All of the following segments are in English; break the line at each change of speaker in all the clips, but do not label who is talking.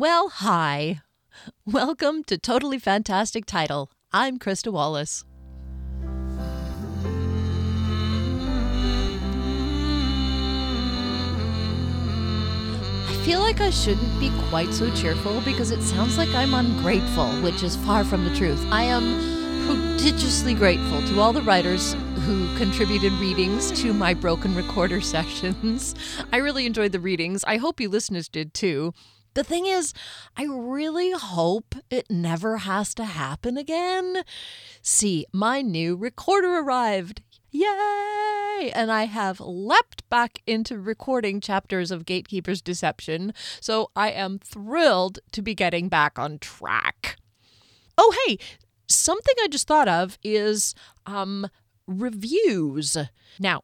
Well, hi. Welcome to Totally Fantastic Title. I'm Krista Wallace. I feel like I shouldn't be quite so cheerful because it sounds like I'm ungrateful, which is far from the truth. I am prodigiously grateful to all the writers who contributed readings to my broken recorder sessions. I really enjoyed the readings. I hope you listeners did too. The thing is, I really hope it never has to happen again. See, my new recorder arrived. Yay! And I have leapt back into recording chapters of Gatekeeper's Deception, so I am thrilled to be getting back on track. Oh, hey, something I just thought of is um reviews. Now,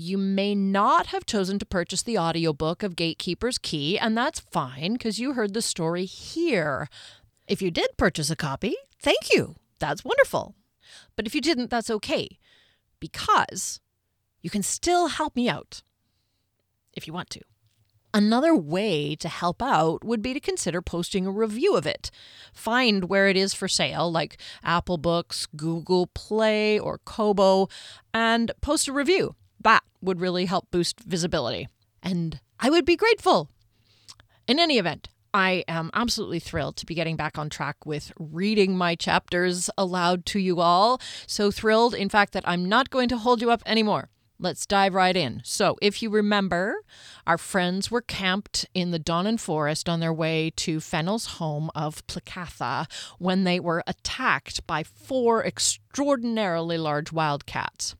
you may not have chosen to purchase the audiobook of Gatekeeper's Key, and that's fine because you heard the story here. If you did purchase a copy, thank you. That's wonderful. But if you didn't, that's okay because you can still help me out if you want to. Another way to help out would be to consider posting a review of it. Find where it is for sale, like Apple Books, Google Play, or Kobo, and post a review. That would really help boost visibility. And I would be grateful. In any event, I am absolutely thrilled to be getting back on track with reading my chapters aloud to you all. So thrilled, in fact, that I'm not going to hold you up anymore. Let's dive right in. So, if you remember, our friends were camped in the Donnan Forest on their way to Fennel's home of Plicatha when they were attacked by four extraordinarily large wildcats.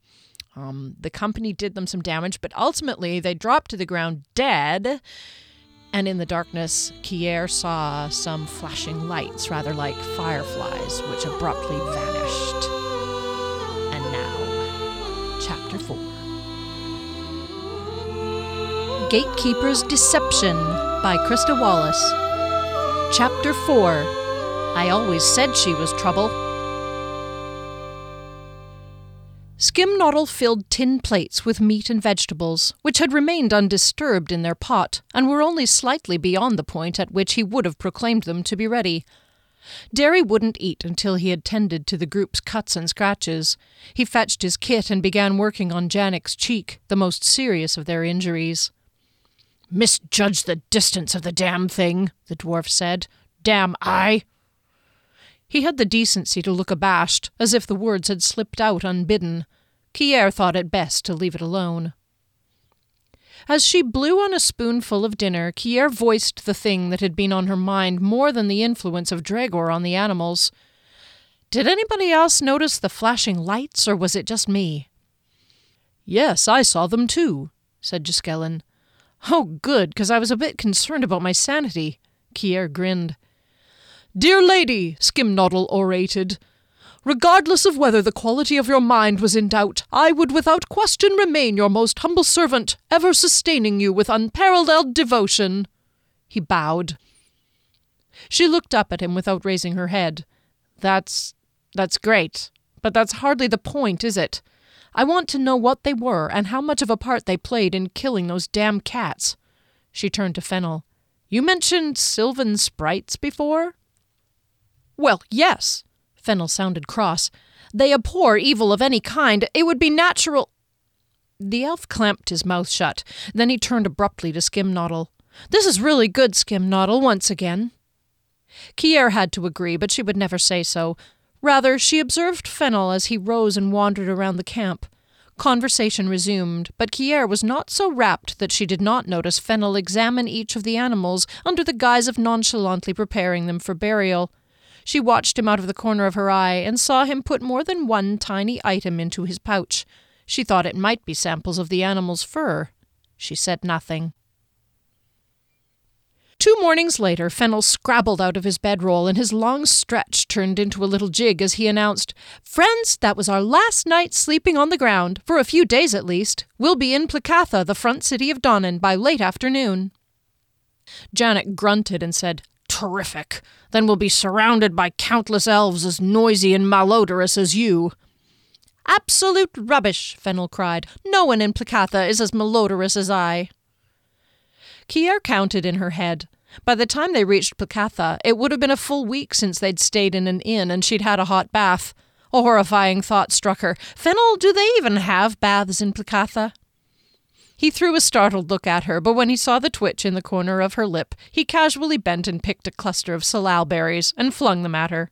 Um, the company did them some damage, but ultimately they dropped to the ground dead. And in the darkness, Kier saw some flashing lights, rather like fireflies, which abruptly vanished. And now, Chapter 4 Gatekeeper's Deception by Krista Wallace. Chapter 4 I always said she was trouble. Skimnoddle filled tin plates with meat and vegetables, which had remained undisturbed in their pot, and were only slightly beyond the point at which he would have proclaimed them to be ready. Derry wouldn't eat until he had tended to the group's cuts and scratches. He fetched his kit and began working on Janek's cheek, the most serious of their injuries. Misjudged the distance of the damn thing, the dwarf said. Damn eye! He had the decency to look abashed, as if the words had slipped out unbidden. Kier thought it best to leave it alone. As she blew on a spoonful of dinner, Kier voiced the thing that had been on her mind more than the influence of Dregor on the animals. Did anybody else notice the flashing lights, or was it just me? Yes, I saw them too, said Giskellen. Oh, good, because I was a bit concerned about my sanity. Kier grinned. Dear lady, Skimnoddle orated, regardless of whether the quality of your mind was in doubt, I would without question remain your most humble servant, ever sustaining you with unparalleled devotion. He bowed. She looked up at him without raising her head. That's. that's great. But that's hardly the point, is it? I want to know what they were and how much of a part they played in killing those damn cats. She turned to Fennel. You mentioned sylvan sprites before? Well, yes. Fennel sounded cross. They abhor evil of any kind. It would be natural. The elf clamped his mouth shut. Then he turned abruptly to Skimnoddle. This is really good, Skimnoddle, once again. Kier had to agree, but she would never say so. Rather, she observed Fennel as he rose and wandered around the camp. Conversation resumed, but Kier was not so rapt that she did not notice Fennel examine each of the animals under the guise of nonchalantly preparing them for burial. She watched him out of the corner of her eye and saw him put more than one tiny item into his pouch. She thought it might be samples of the animal's fur. She said nothing. Two mornings later, Fennel scrabbled out of his bedroll, and his long stretch turned into a little jig as he announced, Friends, that was our last night sleeping on the ground, for a few days at least. We'll be in Plicatha, the front city of Donnan, by late afternoon. Janik grunted and said, Terrific. Then we'll be surrounded by countless elves as noisy and malodorous as you. Absolute rubbish, Fennel cried. No one in Plicatha is as malodorous as I. Kier counted in her head. By the time they reached Placatha, it would have been a full week since they'd stayed in an inn and she'd had a hot bath. A horrifying thought struck her. Fennel, do they even have baths in Placatha? He threw a startled look at her, but when he saw the twitch in the corner of her lip, he casually bent and picked a cluster of salal berries and flung them at her.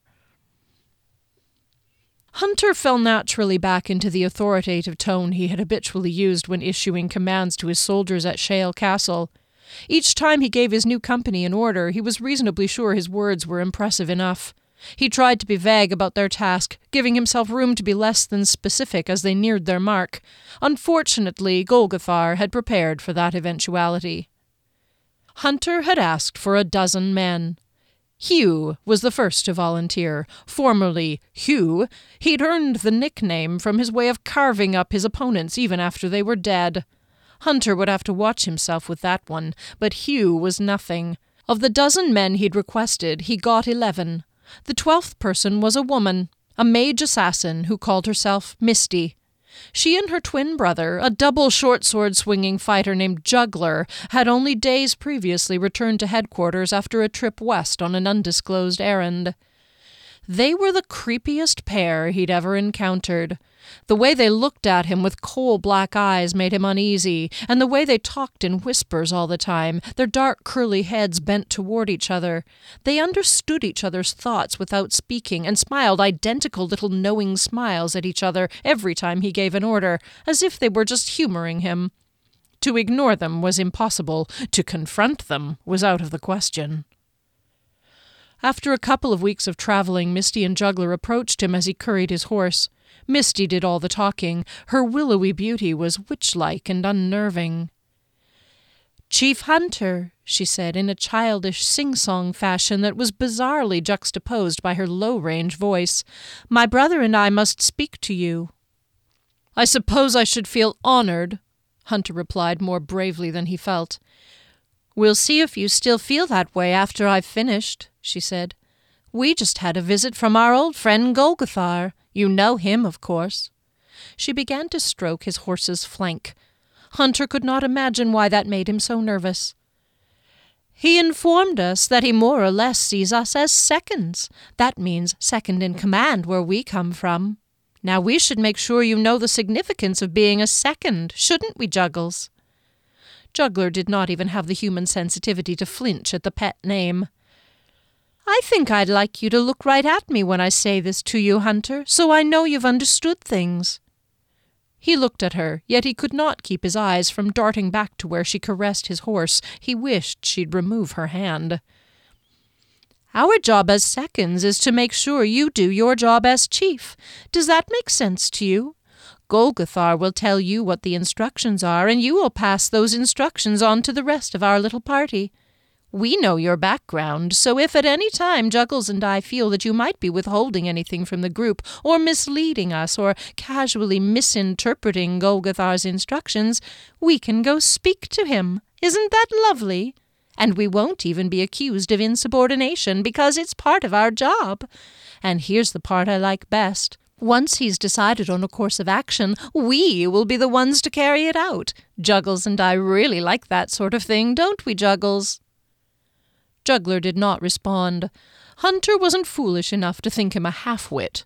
Hunter fell naturally back into the authoritative tone he had habitually used when issuing commands to his soldiers at Shale Castle. Each time he gave his new company an order, he was reasonably sure his words were impressive enough. He tried to be vague about their task, giving himself room to be less than specific as they neared their mark. Unfortunately, Golgothar had prepared for that eventuality. Hunter had asked for a dozen men. Hugh was the first to volunteer. Formerly Hugh, he'd earned the nickname from his way of carving up his opponents even after they were dead. Hunter would have to watch himself with that one, but Hugh was nothing. Of the dozen men he'd requested, he got eleven. The twelfth person was a woman, a mage assassin who called herself Misty. She and her twin brother, a double short sword swinging fighter named Juggler, had only days previously returned to headquarters after a trip west on an undisclosed errand. They were the creepiest pair he'd ever encountered. The way they looked at him with coal black eyes made him uneasy, and the way they talked in whispers all the time, their dark curly heads bent toward each other. They understood each other's thoughts without speaking, and smiled identical little knowing smiles at each other every time he gave an order, as if they were just humoring him. To ignore them was impossible, to confront them was out of the question. After a couple of weeks of traveling, Misty and Juggler approached him as he curried his horse. Misty did all the talking. Her willowy beauty was witch like and unnerving. Chief Hunter, she said in a childish sing song fashion that was bizarrely juxtaposed by her low range voice, my brother and I must speak to you. I suppose I should feel honored, Hunter replied more bravely than he felt. We'll see if you still feel that way after I've finished, she said. We just had a visit from our old friend Golgothar. You know him, of course. She began to stroke his horse's flank. Hunter could not imagine why that made him so nervous. He informed us that he more or less sees us as seconds. That means second in command where we come from. Now we should make sure you know the significance of being a second, shouldn't we, Juggles? Juggler did not even have the human sensitivity to flinch at the pet name. I think I'd like you to look right at me when I say this to you, Hunter, so I know you've understood things. He looked at her, yet he could not keep his eyes from darting back to where she caressed his horse. He wished she'd remove her hand. Our job as seconds is to make sure you do your job as chief. Does that make sense to you? Golgothar will tell you what the instructions are, and you will pass those instructions on to the rest of our little party. We know your background, so if at any time Juggles and I feel that you might be withholding anything from the group, or misleading us, or casually misinterpreting Golgothar's instructions, we can go speak to him. Isn't that lovely? And we won't even be accused of insubordination because it's part of our job. And here's the part I like best. Once he's decided on a course of action, we will be the ones to carry it out. Juggles and I really like that sort of thing, don't we, Juggles? Juggler did not respond. Hunter wasn't foolish enough to think him a half wit.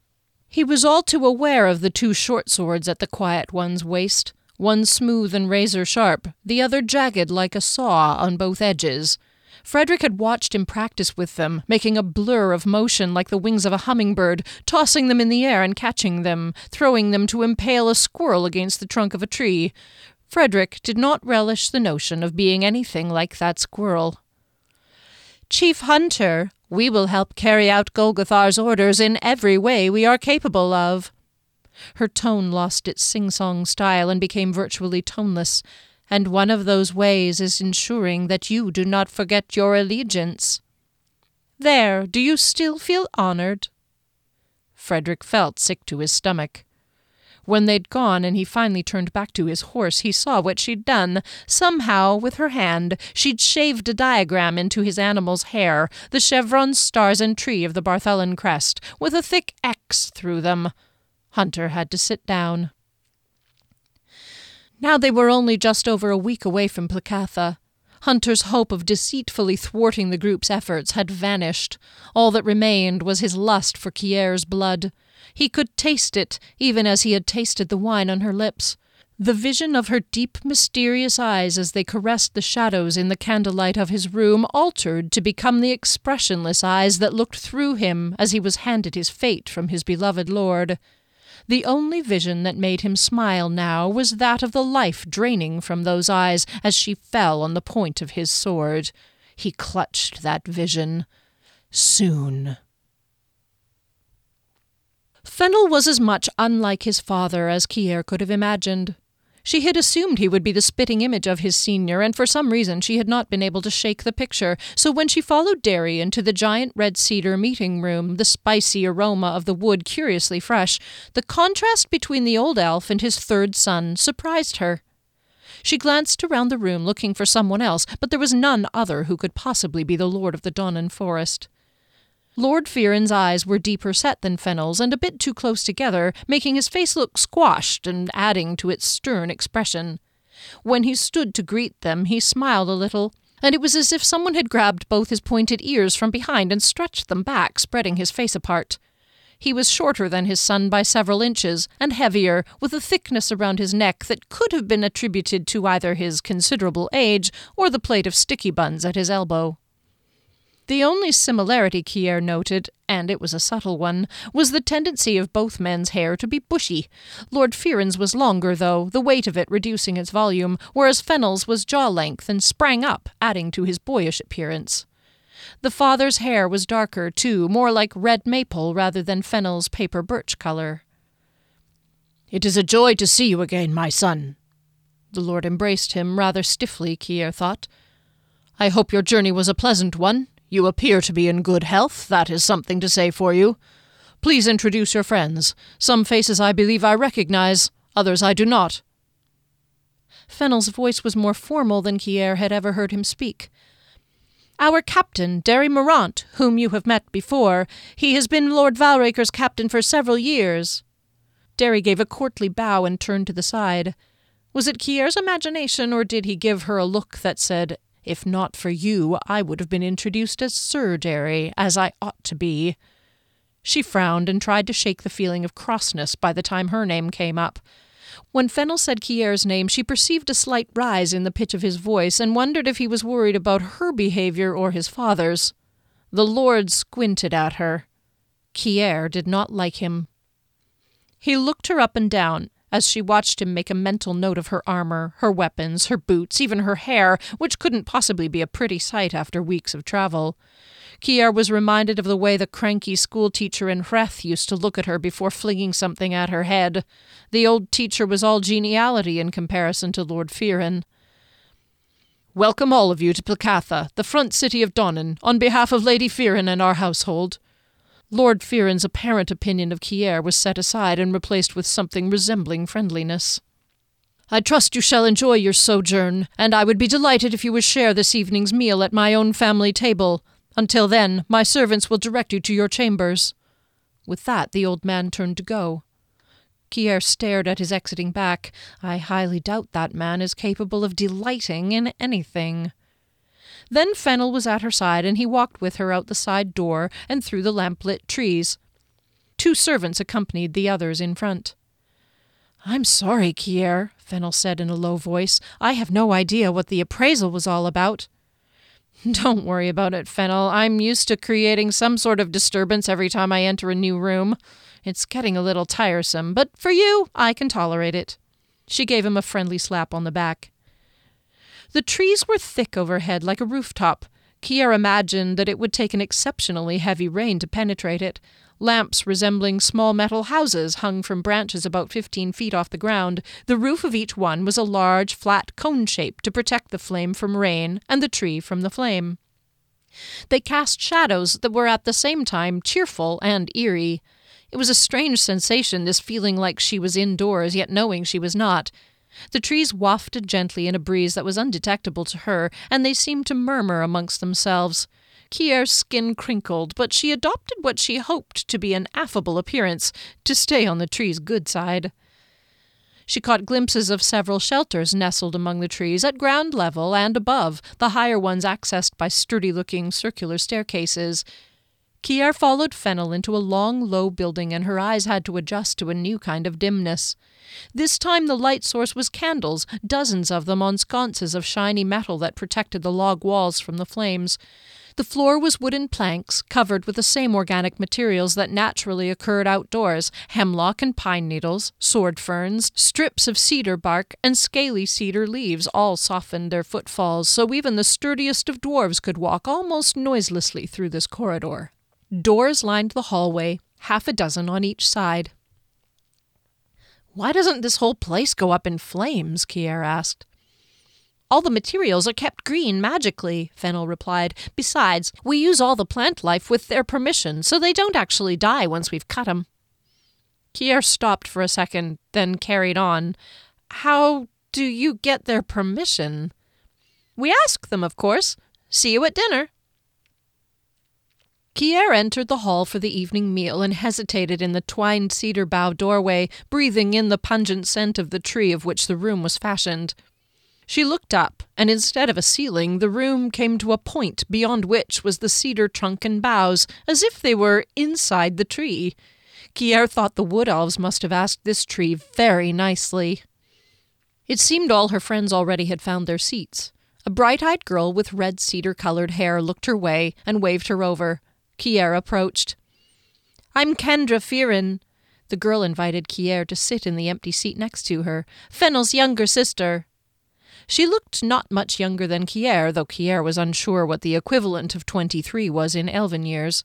He was all too aware of the two short swords at the quiet one's waist, one smooth and razor sharp, the other jagged like a saw on both edges. Frederick had watched him practice with them, making a blur of motion like the wings of a hummingbird, tossing them in the air and catching them, throwing them to impale a squirrel against the trunk of a tree. Frederick did not relish the notion of being anything like that squirrel. Chief Hunter, we will help carry out Golgothar's orders in every way we are capable of. Her tone lost its sing song style and became virtually toneless, and one of those ways is ensuring that you do not forget your allegiance. There, do you still feel honored? Frederick felt sick to his stomach. When they'd gone and he finally turned back to his horse, he saw what she'd done. Somehow, with her hand, she'd shaved a diagram into his animal's hair, the chevrons, stars, and tree of the Barthelon crest, with a thick X through them. Hunter had to sit down. Now they were only just over a week away from Placatha. Hunter's hope of deceitfully thwarting the group's efforts had vanished. All that remained was his lust for Kier's blood. He could taste it, even as he had tasted the wine on her lips. The vision of her deep, mysterious eyes as they caressed the shadows in the candlelight of his room altered to become the expressionless eyes that looked through him as he was handed his fate from his beloved lord. The only vision that made him smile now was that of the life draining from those eyes as she fell on the point of his sword. He clutched that vision. Soon. Fennel was as much unlike his father as Kier could have imagined. She had assumed he would be the spitting image of his senior, and for some reason she had not been able to shake the picture. So when she followed Derry into the giant red cedar meeting room, the spicy aroma of the wood curiously fresh, the contrast between the old elf and his third son surprised her. She glanced around the room looking for someone else, but there was none other who could possibly be the lord of the Donnan Forest. Lord Fearon's eyes were deeper set than Fennel's and a bit too close together, making his face look squashed and adding to its stern expression. When he stood to greet them, he smiled a little, and it was as if someone had grabbed both his pointed ears from behind and stretched them back, spreading his face apart. He was shorter than his son by several inches, and heavier, with a thickness around his neck that could have been attributed to either his considerable age or the plate of sticky buns at his elbow. The only similarity Kier noted, and it was a subtle one, was the tendency of both men's hair to be bushy. Lord Fearon's was longer, though, the weight of it reducing its volume, whereas Fennel's was jaw length and sprang up, adding to his boyish appearance. The father's hair was darker, too, more like red maple rather than Fennel's paper birch colour. It is a joy to see you again, my son. The lord embraced him rather stiffly, Kier thought. I hope your journey was a pleasant one. You appear to be in good health. That is something to say for you. Please introduce your friends. Some faces I believe I recognize, others I do not. Fennel's voice was more formal than Kier had ever heard him speak. Our captain, Derry Morant, whom you have met before, he has been Lord Valraker's captain for several years. Derry gave a courtly bow and turned to the side. Was it Kier's imagination, or did he give her a look that said, if not for you, I would have been introduced as Sir Derry, as I ought to be. She frowned and tried to shake the feeling of crossness by the time her name came up. When Fennel said Kier's name, she perceived a slight rise in the pitch of his voice and wondered if he was worried about her behavior or his father's. The Lord squinted at her. Kier did not like him. He looked her up and down, as she watched him make a mental note of her armor, her weapons, her boots, even her hair, which couldn't possibly be a pretty sight after weeks of travel. Kier was reminded of the way the cranky schoolteacher in Hreth used to look at her before flinging something at her head. The old teacher was all geniality in comparison to Lord Fearon. Welcome all of you to Placatha, the front city of Donnan, on behalf of Lady Fearon and our household. Lord Fearon's apparent opinion of Kier was set aside and replaced with something resembling friendliness. I trust you shall enjoy your sojourn, and I would be delighted if you would share this evening's meal at my own family table. Until then, my servants will direct you to your chambers. With that, the old man turned to go. Kier stared at his exiting back. I highly doubt that man is capable of delighting in anything. Then Fennel was at her side, and he walked with her out the side door and through the lamplit trees. Two servants accompanied the others in front. I'm sorry, Kier, Fennel said in a low voice. I have no idea what the appraisal was all about. Don't worry about it, Fennel. I'm used to creating some sort of disturbance every time I enter a new room. It's getting a little tiresome, but for you, I can tolerate it. She gave him a friendly slap on the back. The trees were thick overhead like a rooftop. Kier imagined that it would take an exceptionally heavy rain to penetrate it. Lamps resembling small metal houses hung from branches about fifteen feet off the ground. The roof of each one was a large, flat cone shape to protect the flame from rain and the tree from the flame. They cast shadows that were at the same time cheerful and eerie. It was a strange sensation, this feeling like she was indoors, yet knowing she was not. The trees wafted gently in a breeze that was undetectable to her, and they seemed to murmur amongst themselves. Kier's skin crinkled, but she adopted what she hoped to be an affable appearance, to stay on the tree's good side. She caught glimpses of several shelters nestled among the trees at ground level and above, the higher ones accessed by sturdy looking circular staircases. Kier followed Fennel into a long, low building, and her eyes had to adjust to a new kind of dimness. This time the light source was candles, dozens of them on sconces of shiny metal that protected the log walls from the flames. The floor was wooden planks, covered with the same organic materials that naturally occurred outdoors hemlock and pine needles, sword ferns, strips of cedar bark, and scaly cedar leaves all softened their footfalls, so even the sturdiest of dwarves could walk almost noiselessly through this corridor. Doors lined the hallway, half a dozen on each side. Why doesn't this whole place go up in flames? Kier asked. All the materials are kept green magically, Fennel replied. Besides, we use all the plant life with their permission, so they don't actually die once we've cut 'em. Kier stopped for a second, then carried on. How do you get their permission? We ask them, of course. See you at dinner. Kier entered the hall for the evening meal and hesitated in the twined cedar bough doorway, breathing in the pungent scent of the tree of which the room was fashioned. She looked up, and instead of a ceiling, the room came to a point beyond which was the cedar trunk and boughs, as if they were inside the tree. Kier thought the wood elves must have asked this tree very nicely. It seemed all her friends already had found their seats. A bright eyed girl with red cedar colored hair looked her way and waved her over. Kier approached. I'm Kendra Fearon. The girl invited Kier to sit in the empty seat next to her. Fennel's younger sister. She looked not much younger than Kier, though Kier was unsure what the equivalent of twenty three was in elven years.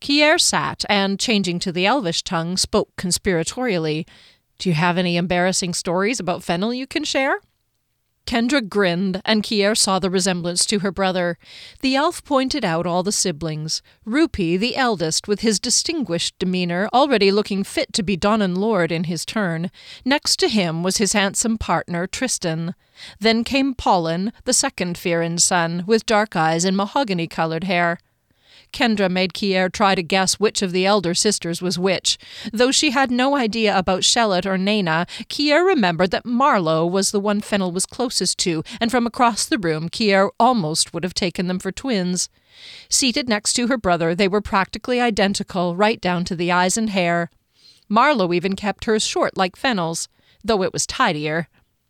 Kier sat and, changing to the elvish tongue, spoke conspiratorially. Do you have any embarrassing stories about Fennel you can share? Kendra grinned, and Kier saw the resemblance to her brother. The elf pointed out all the siblings. Rupy, the eldest, with his distinguished demeanour, already looking fit to be Donnan Lord in his turn. Next to him was his handsome partner, Tristan. Then came Paulin, the second Fearon's son, with dark eyes and mahogany coloured hair. Kendra made Kier try to guess which of the elder sisters was which. Though she had no idea about Shellet or Nana, Kier remembered that Marlowe was the one Fennel was closest to, and from across the room Kier almost would have taken them for twins. Seated next to her brother, they were practically identical, right down to the eyes and hair. Marlowe even kept hers short like Fennel's, though it was tidier.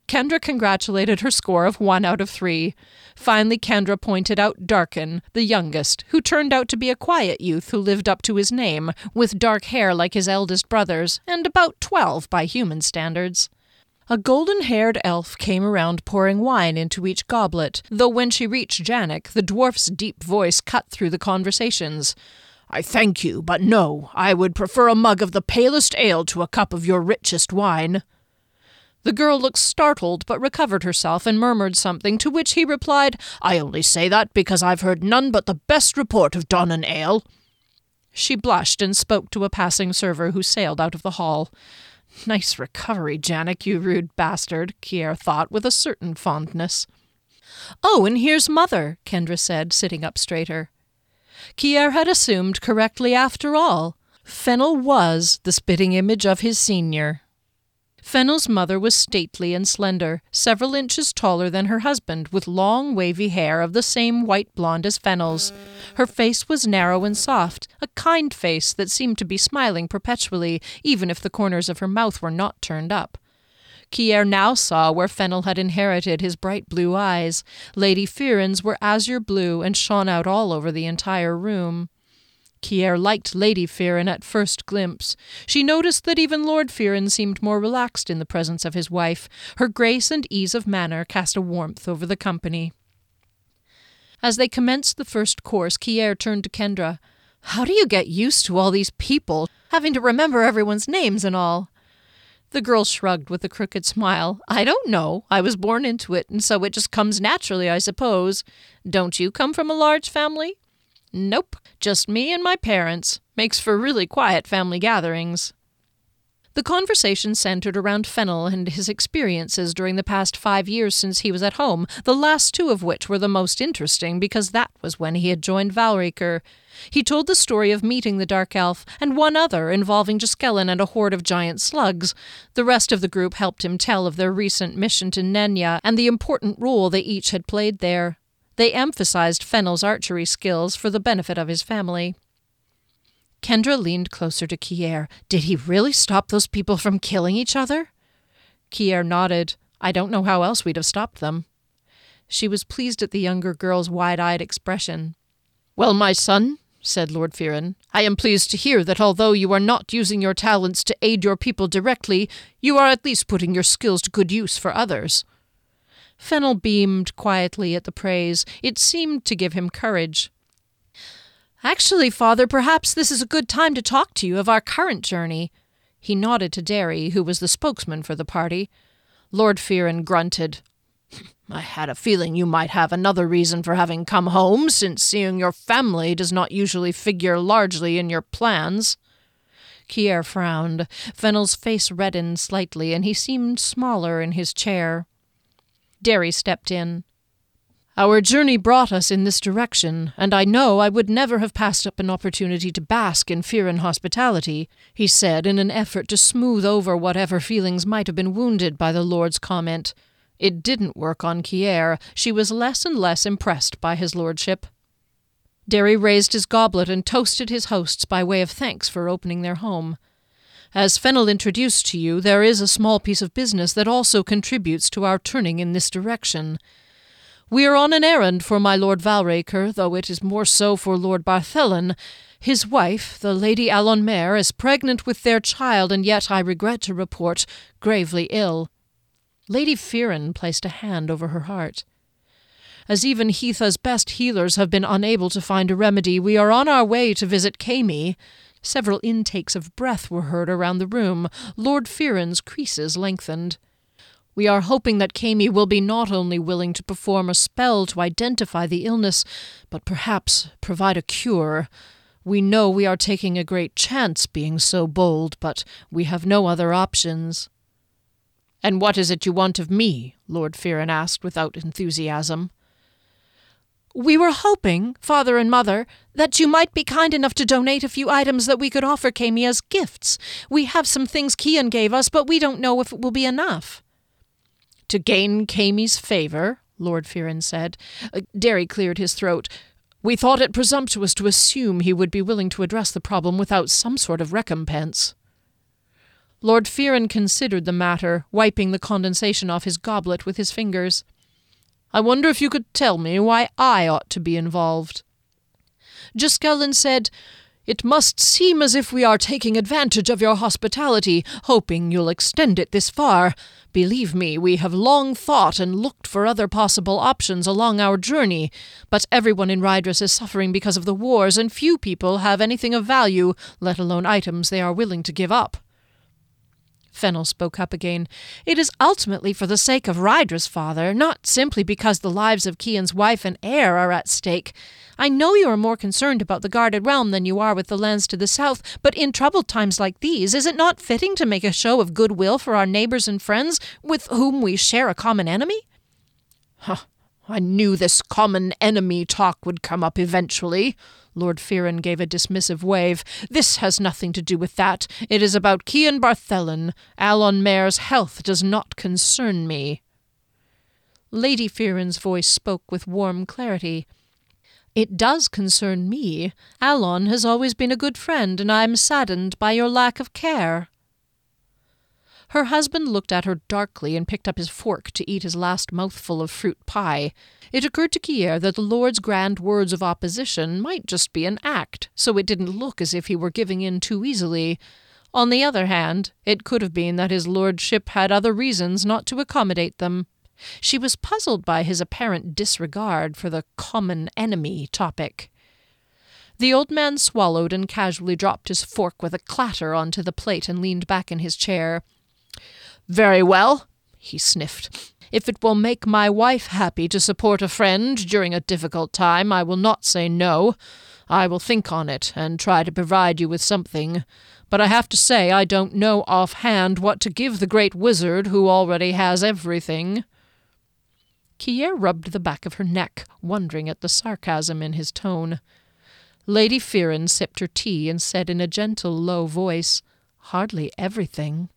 Kendra congratulated her score of one out of three. Finally, Kendra pointed out Darkin, the youngest, who turned out to be a quiet youth who lived up to his name, with dark hair like his eldest brother's, and about twelve by human standards. A golden haired elf came around pouring wine into each goblet, though when she reached Janik, the dwarf's deep voice cut through the conversations. I thank you, but no, I would prefer a mug of the palest ale to a cup of your richest wine. The girl looked startled, but recovered herself and murmured something, to which he replied, I only say that because I've heard none but the best report of Donnan Ale. She blushed and spoke to a passing server who sailed out of the hall. Nice recovery, Janik, you rude bastard, Kier thought with a certain fondness. Oh, and here's Mother, Kendra said, sitting up straighter. Kier had assumed correctly after all. Fennel was the spitting image of his senior. Fennel's mother was stately and slender, several inches taller than her husband, with long, wavy hair of the same white blonde as Fennel's. Her face was narrow and soft, a kind face that seemed to be smiling perpetually, even if the corners of her mouth were not turned up. Kier now saw where Fennel had inherited his bright blue eyes. Lady Fearon's were azure blue and shone out all over the entire room. Kier liked Lady Fearon at first glimpse. She noticed that even Lord Fearon seemed more relaxed in the presence of his wife. Her grace and ease of manner cast a warmth over the company. As they commenced the first course, Kier turned to Kendra. How do you get used to all these people, having to remember everyone's names and all? The girl shrugged with a crooked smile. I don't know. I was born into it, and so it just comes naturally, I suppose. Don't you come from a large family? Nope, just me and my parents. Makes for really quiet family gatherings. The conversation centered around Fennel and his experiences during the past five years since he was at home, the last two of which were the most interesting because that was when he had joined Valraker. He told the story of meeting the Dark Elf and one other involving Jaskellen and a horde of giant slugs. The rest of the group helped him tell of their recent mission to Nenya and the important role they each had played there. They emphasized Fennel's archery skills for the benefit of his family. Kendra leaned closer to Kier. Did he really stop those people from killing each other? Kier nodded. I don't know how else we'd have stopped them. She was pleased at the younger girl's wide eyed expression. Well, my son, said Lord Fearon, I am pleased to hear that although you are not using your talents to aid your people directly, you are at least putting your skills to good use for others. Fennel beamed quietly at the praise. It seemed to give him courage. Actually, Father, perhaps this is a good time to talk to you of our current journey. He nodded to Derry, who was the spokesman for the party. Lord Fearon grunted. I had a feeling you might have another reason for having come home, since seeing your family does not usually figure largely in your plans. Kier frowned. Fennel's face reddened slightly, and he seemed smaller in his chair. Derry stepped in. Our journey brought us in this direction, and I know I would never have passed up an opportunity to bask in Fearon hospitality, he said in an effort to smooth over whatever feelings might have been wounded by the Lord's comment. It didn't work on Kier. She was less and less impressed by his lordship. Derry raised his goblet and toasted his hosts by way of thanks for opening their home. As Fennel introduced to you, there is a small piece of business that also contributes to our turning in this direction. We are on an errand for my Lord Valraker, though it is more so for Lord Barthelon. His wife, the Lady Allonmere, is pregnant with their child, and yet, I regret to report, gravely ill. Lady Fearon placed a hand over her heart. As even Heatha's best healers have been unable to find a remedy, we are on our way to visit Kami. Several intakes of breath were heard around the room. Lord Fearon's creases lengthened. We are hoping that Kami will be not only willing to perform a spell to identify the illness, but perhaps provide a cure. We know we are taking a great chance being so bold, but we have no other options. And what is it you want of me? Lord Fearon asked without enthusiasm. We were hoping, father and mother, that you might be kind enough to donate a few items that we could offer Kami as gifts. We have some things Kian gave us, but we don't know if it will be enough. To gain Kami's favor, Lord Fearon said. Uh, Derry cleared his throat. We thought it presumptuous to assume he would be willing to address the problem without some sort of recompense. Lord Fearon considered the matter, wiping the condensation off his goblet with his fingers. I wonder if you could tell me why I ought to be involved. Jaskellen said, It must seem as if we are taking advantage of your hospitality, hoping you'll extend it this far. Believe me, we have long thought and looked for other possible options along our journey, but everyone in Rydres is suffering because of the wars, and few people have anything of value, let alone items they are willing to give up. Fennel spoke up again. It is ultimately for the sake of Rydres, father, not simply because the lives of Kian's wife and heir are at stake. I know you are more concerned about the guarded realm than you are with the lands to the south, but in troubled times like these, is it not fitting to make a show of goodwill for our neighbors and friends with whom we share a common enemy? Huh. I knew this common enemy talk would come up eventually. Lord Fearon gave a dismissive wave. This has nothing to do with that. It is about Kian Barthelon. Allonmere's health does not concern me. Lady Fearon's voice spoke with warm clarity. It does concern me. Alon has always been a good friend, and I am saddened by your lack of care. Her husband looked at her darkly and picked up his fork to eat his last mouthful of fruit pie. It occurred to Kier that the Lord's grand words of opposition might just be an act, so it didn't look as if he were giving in too easily. On the other hand, it could have been that his lordship had other reasons not to accommodate them. She was puzzled by his apparent disregard for the common enemy topic. The old man swallowed and casually dropped his fork with a clatter onto the plate and leaned back in his chair. Very well, he sniffed. If it will make my wife happy to support a friend during a difficult time, I will not say no. I will think on it and try to provide you with something. but I have to say I don't know offhand what to give the great wizard who already has everything. Kier rubbed the back of her neck, wondering at the sarcasm in his tone. Lady Fearon sipped her tea and said in a gentle, low voice, Hardly everything.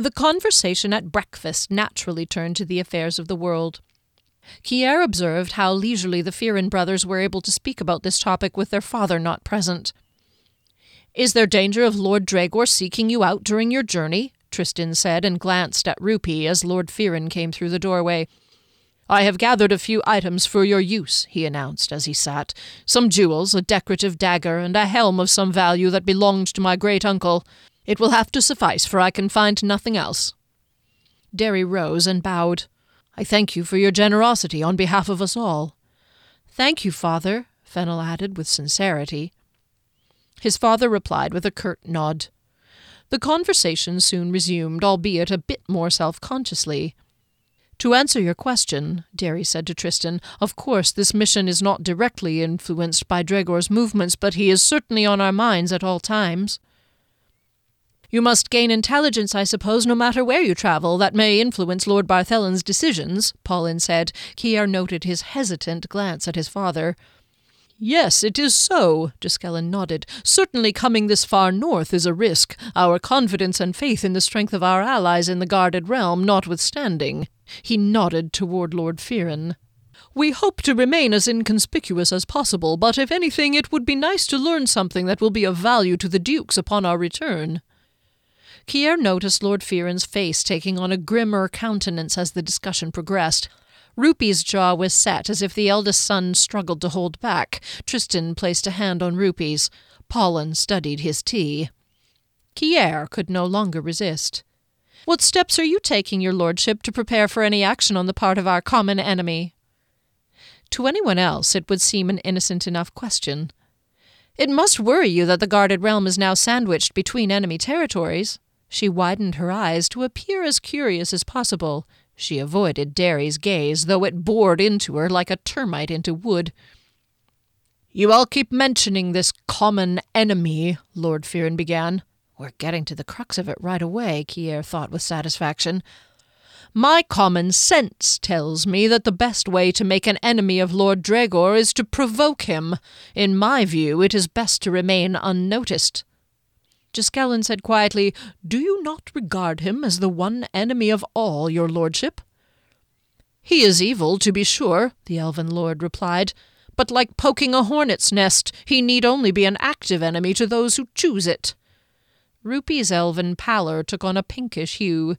The conversation at breakfast naturally turned to the affairs of the world. Kier observed how leisurely the Fearon brothers were able to speak about this topic with their father not present. Is there danger of Lord Dregor seeking you out during your journey? Tristan said, and glanced at Rupy as Lord Fearon came through the doorway. I have gathered a few items for your use, he announced as he sat. Some jewels, a decorative dagger, and a helm of some value that belonged to my great uncle. It will have to suffice, for I can find nothing else. Derry rose and bowed. I thank you for your generosity on behalf of us all. Thank you, father, Fennel added with sincerity. His father replied with a curt nod. The conversation soon resumed, albeit a bit more self consciously. To answer your question, Derry said to Tristan, of course this mission is not directly influenced by Dregor's movements, but he is certainly on our minds at all times. You must gain intelligence, I suppose, no matter where you travel, that may influence Lord Barthelon's decisions, Paulin said. Kier noted his hesitant glance at his father. Yes, it is so, Duskellen nodded. Certainly coming this far north is a risk, our confidence and faith in the strength of our allies in the guarded realm notwithstanding. He nodded toward Lord Fearon. We hope to remain as inconspicuous as possible, but if anything, it would be nice to learn something that will be of value to the dukes upon our return. Kier noticed Lord Fearon's face taking on a grimmer countenance as the discussion progressed. Rupy's jaw was set as if the eldest son struggled to hold back. Tristan placed a hand on Rupy's. Paulin studied his tea. Kier could no longer resist. What steps are you taking, your lordship, to prepare for any action on the part of our common enemy? To anyone else, it would seem an innocent enough question. It must worry you that the guarded realm is now sandwiched between enemy territories. She widened her eyes to appear as curious as possible. She avoided Derry's gaze, though it bored into her like a termite into wood. You all keep mentioning this common enemy, Lord Fearon began. We're getting to the crux of it right away, Kier thought with satisfaction. My common sense tells me that the best way to make an enemy of Lord Dregor is to provoke him. In my view, it is best to remain unnoticed. Duskellen said quietly, Do you not regard him as the one enemy of all, your lordship? He is evil, to be sure, the elven lord replied, but like poking a hornet's nest, he need only be an active enemy to those who choose it. Rupy's elven pallor took on a pinkish hue.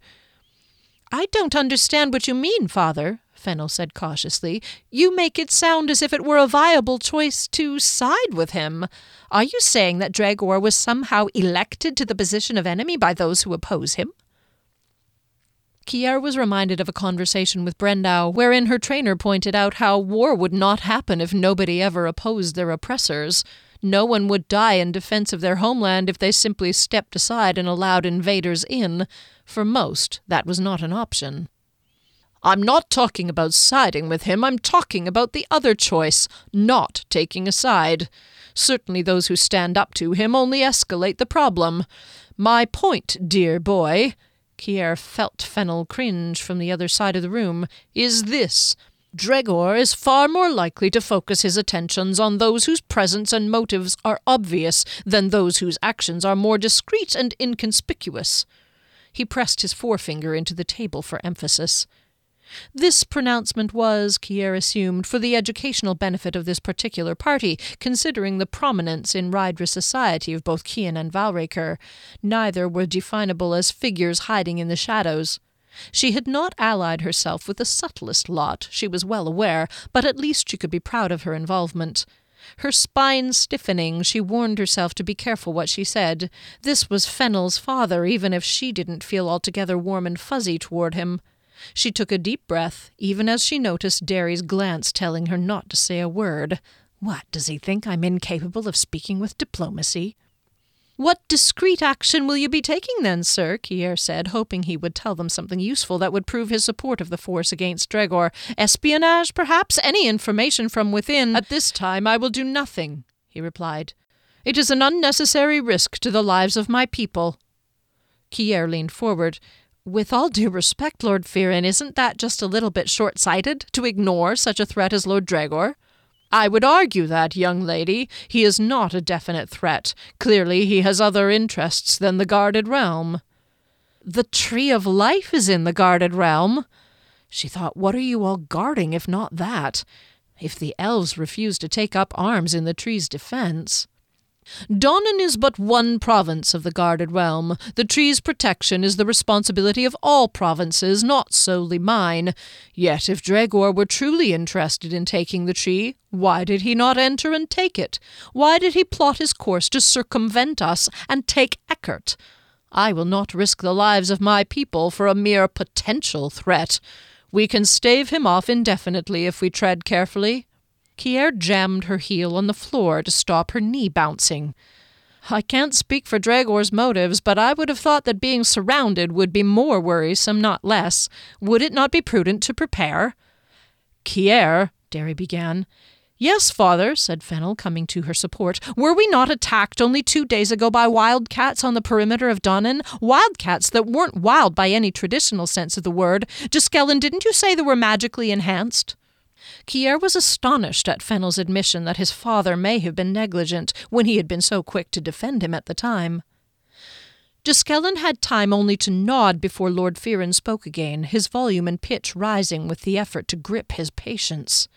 I don't understand what you mean, father, Fennel said cautiously. You make it sound as if it were a viable choice to side with him. Are you saying that Dregor was somehow elected to the position of enemy by those who oppose him? Kier was reminded of a conversation with Brendau, wherein her trainer pointed out how war would not happen if nobody ever opposed their oppressors. No one would die in defense of their homeland if they simply stepped aside and allowed invaders in. For most, that was not an option. I'm not talking about siding with him, I'm talking about the other choice, not taking a side. Certainly those who stand up to him only escalate the problem. My point, dear boy, Kier felt Fennel cringe from the other side of the room, is this. Dregor is far more likely to focus his attentions on those whose presence and motives are obvious than those whose actions are more discreet and inconspicuous. He pressed his forefinger into the table for emphasis. This pronouncement was, Kier assumed, for the educational benefit of this particular party, considering the prominence in Rydra society of both Kian and Valraker. Neither were definable as figures hiding in the shadows. She had not allied herself with the subtlest lot, she was well aware, but at least she could be proud of her involvement. Her spine stiffening, she warned herself to be careful what she said. This was Fennel's father, even if she didn't feel altogether warm and fuzzy toward him. She took a deep breath, even as she noticed Derry's glance telling her not to say a word. What, does he think I'm incapable of speaking with diplomacy? What discreet action will you be taking then, sir? Kier said, hoping he would tell them something useful that would prove his support of the force against Dregor. Espionage, perhaps? Any information from within? At this time I will do nothing, he replied. It is an unnecessary risk to the lives of my people. Kier leaned forward. With all due respect, Lord Fearon, isn't that just a little bit short sighted to ignore such a threat as Lord Dregor? I would argue that, young lady, he is not a definite threat. Clearly, he has other interests than the guarded realm. The Tree of Life is in the guarded realm. She thought, what are you all guarding if not that? If the elves refuse to take up arms in the tree's defense. Donnan is but one province of the guarded realm. The tree's protection is the responsibility of all provinces, not solely mine. Yet if Dregor were truly interested in taking the tree, why did he not enter and take it? Why did he plot his course to circumvent us and take Eckert? I will not risk the lives of my people for a mere potential threat. We can stave him off indefinitely if we tread carefully. Kier jammed her heel on the floor to stop her knee bouncing. I can't speak for Dregor's motives, but I would have thought that being surrounded would be more worrisome, not less. Would it not be prudent to prepare? Kier, Derry began. Yes, father, said Fennel, coming to her support. Were we not attacked only two days ago by wildcats on the perimeter of Donnan? Wildcats that weren't wild by any traditional sense of the word. Juskellen, didn't you say they were magically enhanced? Kier was astonished at Fennel's admission that his father may have been negligent when he had been so quick to defend him at the time. Juskellen had time only to nod before Lord Fearon spoke again, his volume and pitch rising with the effort to grip his patience.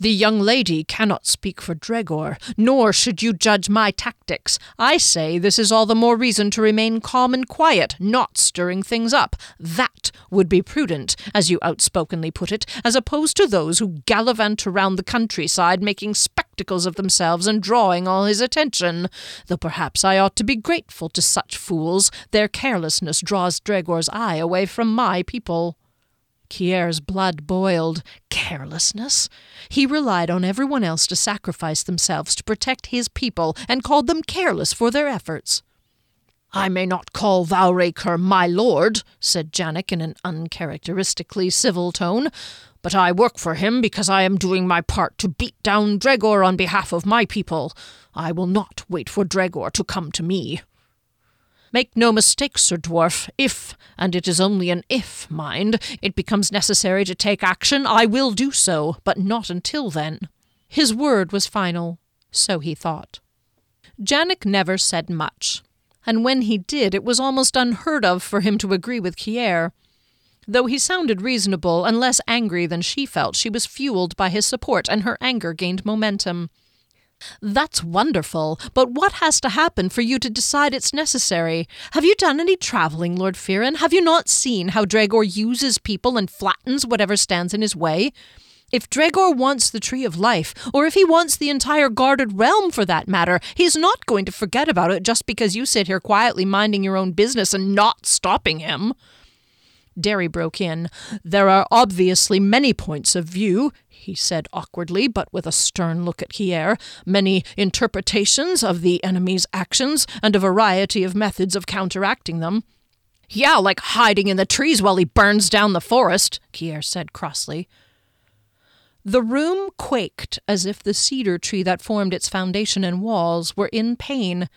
The young lady cannot speak for Dregor, nor should you judge my tactics. I say this is all the more reason to remain calm and quiet, not stirring things up. That would be prudent, as you outspokenly put it, as opposed to those who gallivant around the countryside making spectacles of themselves and drawing all his attention. Though perhaps I ought to be grateful to such fools. Their carelessness draws Dregor's eye away from my people. Kier's blood boiled. Carelessness? He relied on everyone else to sacrifice themselves to protect his people and called them careless for their efforts. I may not call Valraker my lord, said Janik in an uncharacteristically civil tone, but I work for him because I am doing my part to beat down Dregor on behalf of my people. I will not wait for Dregor to come to me. Make no mistake, Sir Dwarf, if, and it is only an if, mind, it becomes necessary to take action, I will do so, but not until then. His word was final, so he thought. Janik never said much, and when he did, it was almost unheard of for him to agree with Kier. Though he sounded reasonable and less angry than she felt, she was fueled by his support, and her anger gained momentum. That's wonderful, but what has to happen for you to decide it's necessary? Have you done any travelling, Lord Fearon? Have you not seen how Dregor uses people and flattens whatever stands in his way? If Dregor wants the Tree of Life, or if he wants the entire guarded realm for that matter, he's not going to forget about it just because you sit here quietly minding your own business and not stopping him. Derry broke in. There are obviously many points of view, he said awkwardly, but with a stern look at Kier, many interpretations of the enemy's actions, and a variety of methods of counteracting them. Yeah, like hiding in the trees while he burns down the forest, Kier said crossly. The room quaked as if the cedar tree that formed its foundation and walls were in pain.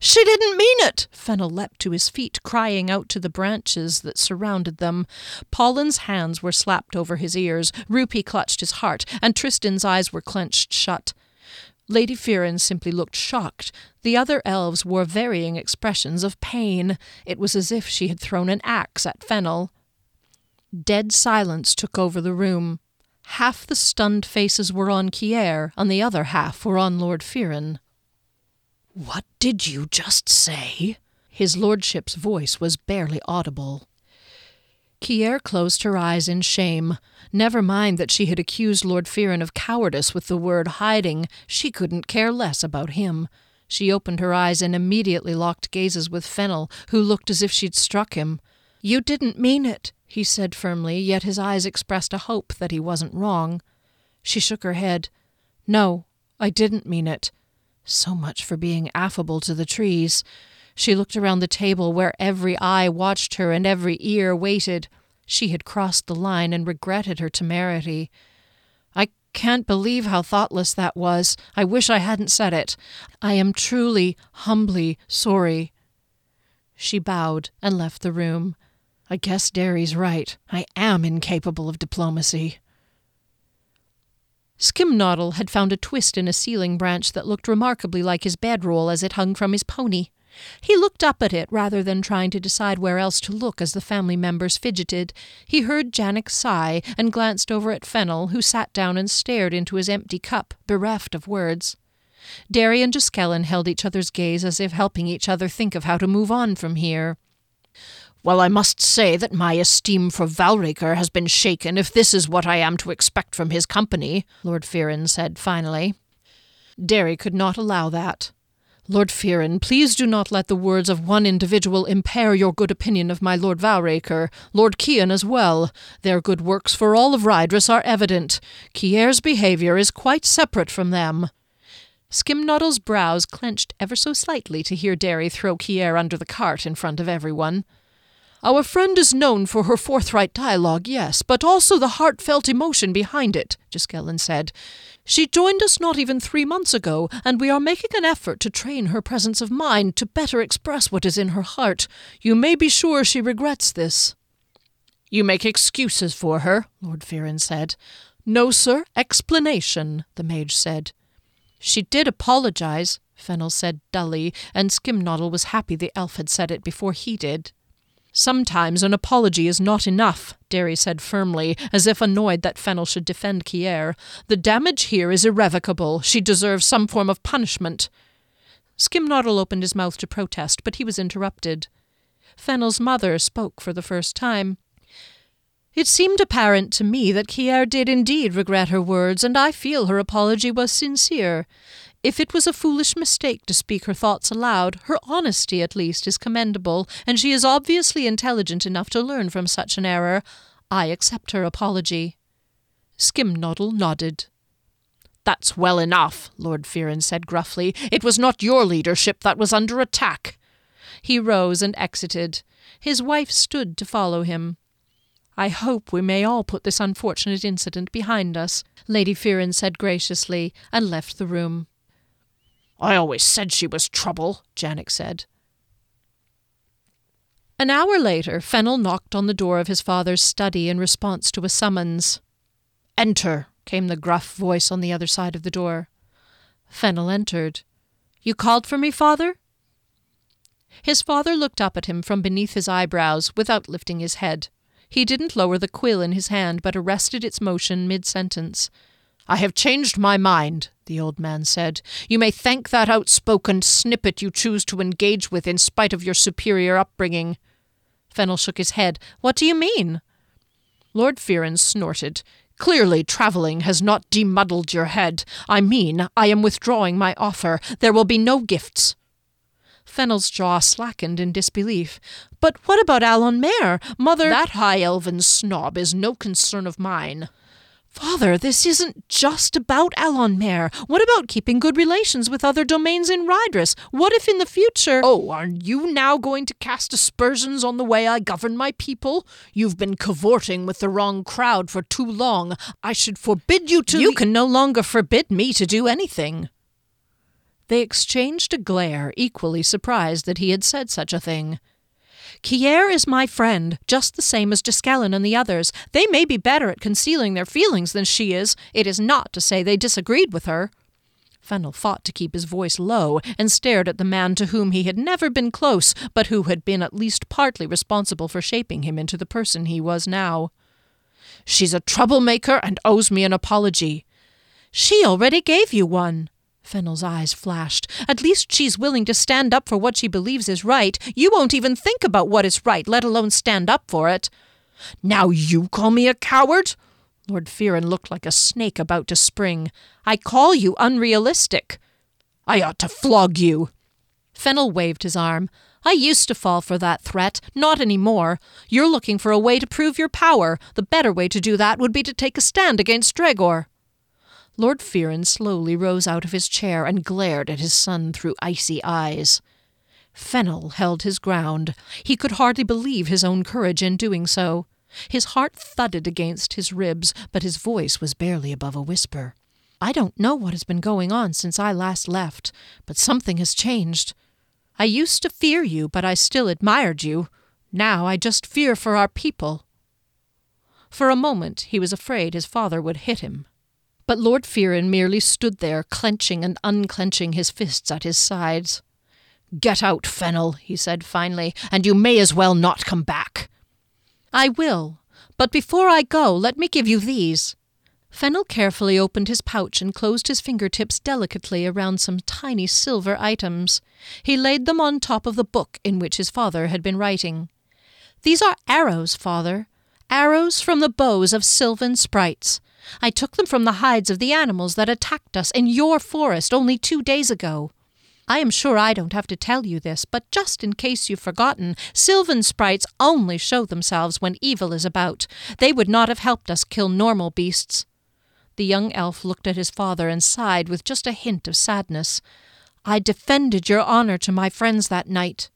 She didn't mean it! Fennel leapt to his feet, crying out to the branches that surrounded them. Paulin's hands were slapped over his ears, Rupy clutched his heart, and Tristan's eyes were clenched shut. Lady Fearon simply looked shocked. The other elves wore varying expressions of pain. It was as if she had thrown an axe at Fennel. Dead silence took over the room. Half the stunned faces were on Kier, and the other half were on Lord Fearon. What did you just say? His lordship's voice was barely audible. Kier closed her eyes in shame. Never mind that she had accused Lord Fearon of cowardice with the word hiding. She couldn't care less about him. She opened her eyes and immediately locked gazes with Fennel, who looked as if she'd struck him. You didn't mean it, he said firmly, yet his eyes expressed a hope that he wasn't wrong. She shook her head. No, I didn't mean it. So much for being affable to the trees. She looked around the table where every eye watched her and every ear waited. She had crossed the line and regretted her temerity. I can't believe how thoughtless that was. I wish I hadn't said it. I am truly, humbly sorry. She bowed and left the room. I guess Derry's right. I am incapable of diplomacy. Skimnoddle had found a twist in a ceiling branch that looked remarkably like his bedroll as it hung from his pony. He looked up at it rather than trying to decide where else to look as the family members fidgeted. He heard Janik sigh and glanced over at Fennel, who sat down and stared into his empty cup, bereft of words. Derry and Juskellen held each other's gaze as if helping each other think of how to move on from here. Well, I must say that my esteem for Valraker has been shaken if this is what I am to expect from his company, Lord Fearon said finally. Derry could not allow that. Lord Fearon, please do not let the words of one individual impair your good opinion of my Lord Valraker, Lord Kian as well. Their good works for all of Rydres are evident. Kier's behaviour is quite separate from them. Skimnoddle's brows clenched ever so slightly to hear Derry throw Kier under the cart in front of everyone. Our friend is known for her forthright dialogue, yes, but also the heartfelt emotion behind it, Juskellen said. She joined us not even three months ago, and we are making an effort to train her presence of mind to better express what is in her heart. You may be sure she regrets this. You make excuses for her, Lord Fearon said. No, sir, explanation, the mage said. She did apologize, Fennel said dully, and Skimnoddle was happy the elf had said it before he did. Sometimes an apology is not enough, Derry said firmly, as if annoyed that Fennel should defend Kier. The damage here is irrevocable. She deserves some form of punishment. Skimnoddle opened his mouth to protest, but he was interrupted. Fennel's mother spoke for the first time. It seemed apparent to me that Kier did indeed regret her words, and I feel her apology was sincere. If it was a foolish mistake to speak her thoughts aloud, her honesty at least is commendable, and she is obviously intelligent enough to learn from such an error. I accept her apology. Skimnoddle nodded. That's well enough, Lord Fearon said gruffly. It was not your leadership that was under attack. He rose and exited. His wife stood to follow him. I hope we may all put this unfortunate incident behind us, Lady Fearon said graciously, and left the room. I always said she was trouble, Janik said. An hour later, Fennel knocked on the door of his father's study in response to a summons. Enter, came the gruff voice on the other side of the door. Fennel entered. You called for me, father? His father looked up at him from beneath his eyebrows without lifting his head. He didn't lower the quill in his hand, but arrested its motion mid sentence. I have changed my mind, the old man said. You may thank that outspoken snippet you choose to engage with in spite of your superior upbringing. Fennel shook his head. What do you mean? Lord Fearon snorted. Clearly, travelling has not demuddled your head. I mean, I am withdrawing my offer. There will be no gifts. Fennel's jaw slackened in disbelief. But what about Alon Mare? Mother. That high elven snob is no concern of mine. Father, this isn't just about Alon Mare. What about keeping good relations with other domains in Rydres? What if in the future. Oh, are you now going to cast aspersions on the way I govern my people? You've been cavorting with the wrong crowd for too long. I should forbid you to. You can no longer forbid me to do anything. They exchanged a glare, equally surprised that he had said such a thing. Kier is my friend, just the same as Juskellen and the others. They may be better at concealing their feelings than she is. It is not to say they disagreed with her. Fennel fought to keep his voice low and stared at the man to whom he had never been close, but who had been at least partly responsible for shaping him into the person he was now. She's a troublemaker and owes me an apology. She already gave you one. Fennel's eyes flashed. At least she's willing to stand up for what she believes is right. You won't even think about what is right, let alone stand up for it. Now you call me a coward? Lord Fearon looked like a snake about to spring. I call you unrealistic. I ought to flog you. Fennel waved his arm. I used to fall for that threat, not any more. You're looking for a way to prove your power. The better way to do that would be to take a stand against Dregor. Lord Fearon slowly rose out of his chair and glared at his son through icy eyes. Fennel held his ground. He could hardly believe his own courage in doing so. His heart thudded against his ribs, but his voice was barely above a whisper. I don't know what has been going on since I last left, but something has changed. I used to fear you, but I still admired you. Now I just fear for our people. For a moment he was afraid his father would hit him. But Lord Fearon merely stood there, clenching and unclenching his fists at his sides. Get out, Fennel, he said finally, and you may as well not come back. I will, but before I go, let me give you these. Fennel carefully opened his pouch and closed his fingertips delicately around some tiny silver items. He laid them on top of the book in which his father had been writing. These are arrows, father. Arrows from the bows of sylvan sprites. I took them from the hides of the animals that attacked us in your forest only two days ago. I am sure I don't have to tell you this, but just in case you've forgotten, sylvan sprites only show themselves when evil is about. They would not have helped us kill normal beasts. The young elf looked at his father and sighed with just a hint of sadness. I defended your honor to my friends that night.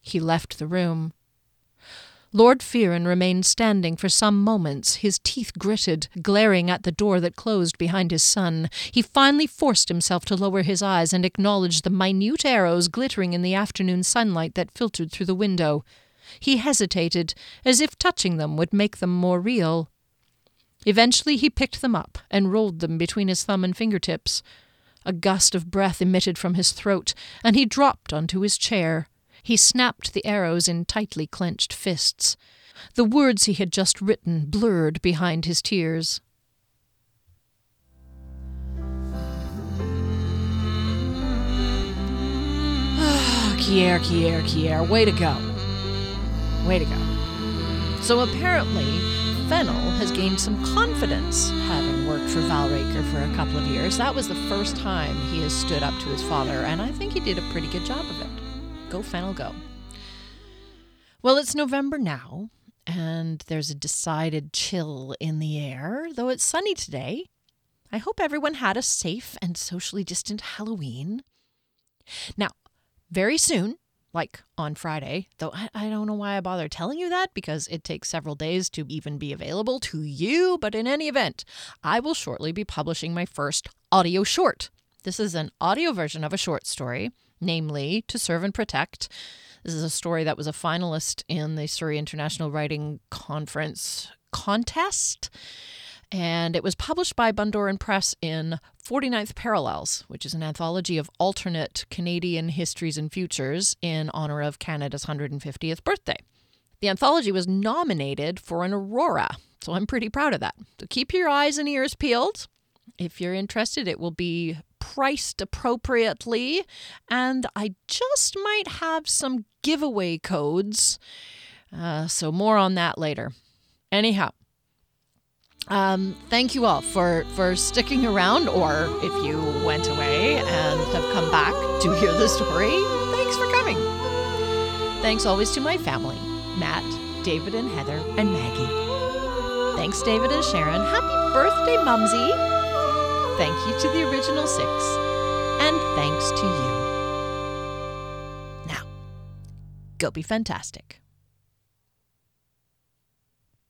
He left the room. Lord Fearon remained standing for some moments, his teeth gritted, glaring at the door that closed behind his son. He finally forced himself to lower his eyes and acknowledge the minute arrows glittering in the afternoon sunlight that filtered through the window. He hesitated, as if touching them would make them more real. Eventually he picked them up and rolled them between his thumb and fingertips. A gust of breath emitted from his throat, and he dropped onto his chair. He snapped the arrows in tightly clenched fists. The words he had just written blurred behind his tears. Ah, Kier, Kier, Kier, way to go. Way to go. So apparently, Fennel has gained some confidence having worked for Valraker for a couple of years. That was the first time he has stood up to his father, and I think he did a pretty good job of it. Go, Fennel, go. Well, it's November now, and there's a decided chill in the air, though it's sunny today. I hope everyone had a safe and socially distant Halloween. Now, very soon, like on Friday, though I, I, don't know why I bother telling you that because it takes several days to even be available to you, but in any event, I will shortly be publishing my first audio short. This is an audio version of a short story namely To Serve and Protect. This is a story that was a finalist in the Surrey International Writing Conference contest. And it was published by Bundoran Press in 49th Parallels, which is an anthology of alternate Canadian histories and futures in honor of Canada's 150th birthday. The anthology was nominated for an Aurora, so I'm pretty proud of that. So keep your eyes and ears peeled. If you're interested, it will be priced appropriately, and I just might have some giveaway codes. Uh, so, more on that later. Anyhow, um, thank you all for, for sticking around, or if you went away and have come back to hear the story, thanks for coming. Thanks always to my family Matt, David, and Heather, and Maggie. Thanks, David and Sharon. Happy birthday, Mumsy! Thank you to the original six, and thanks to you. Now, go be fantastic.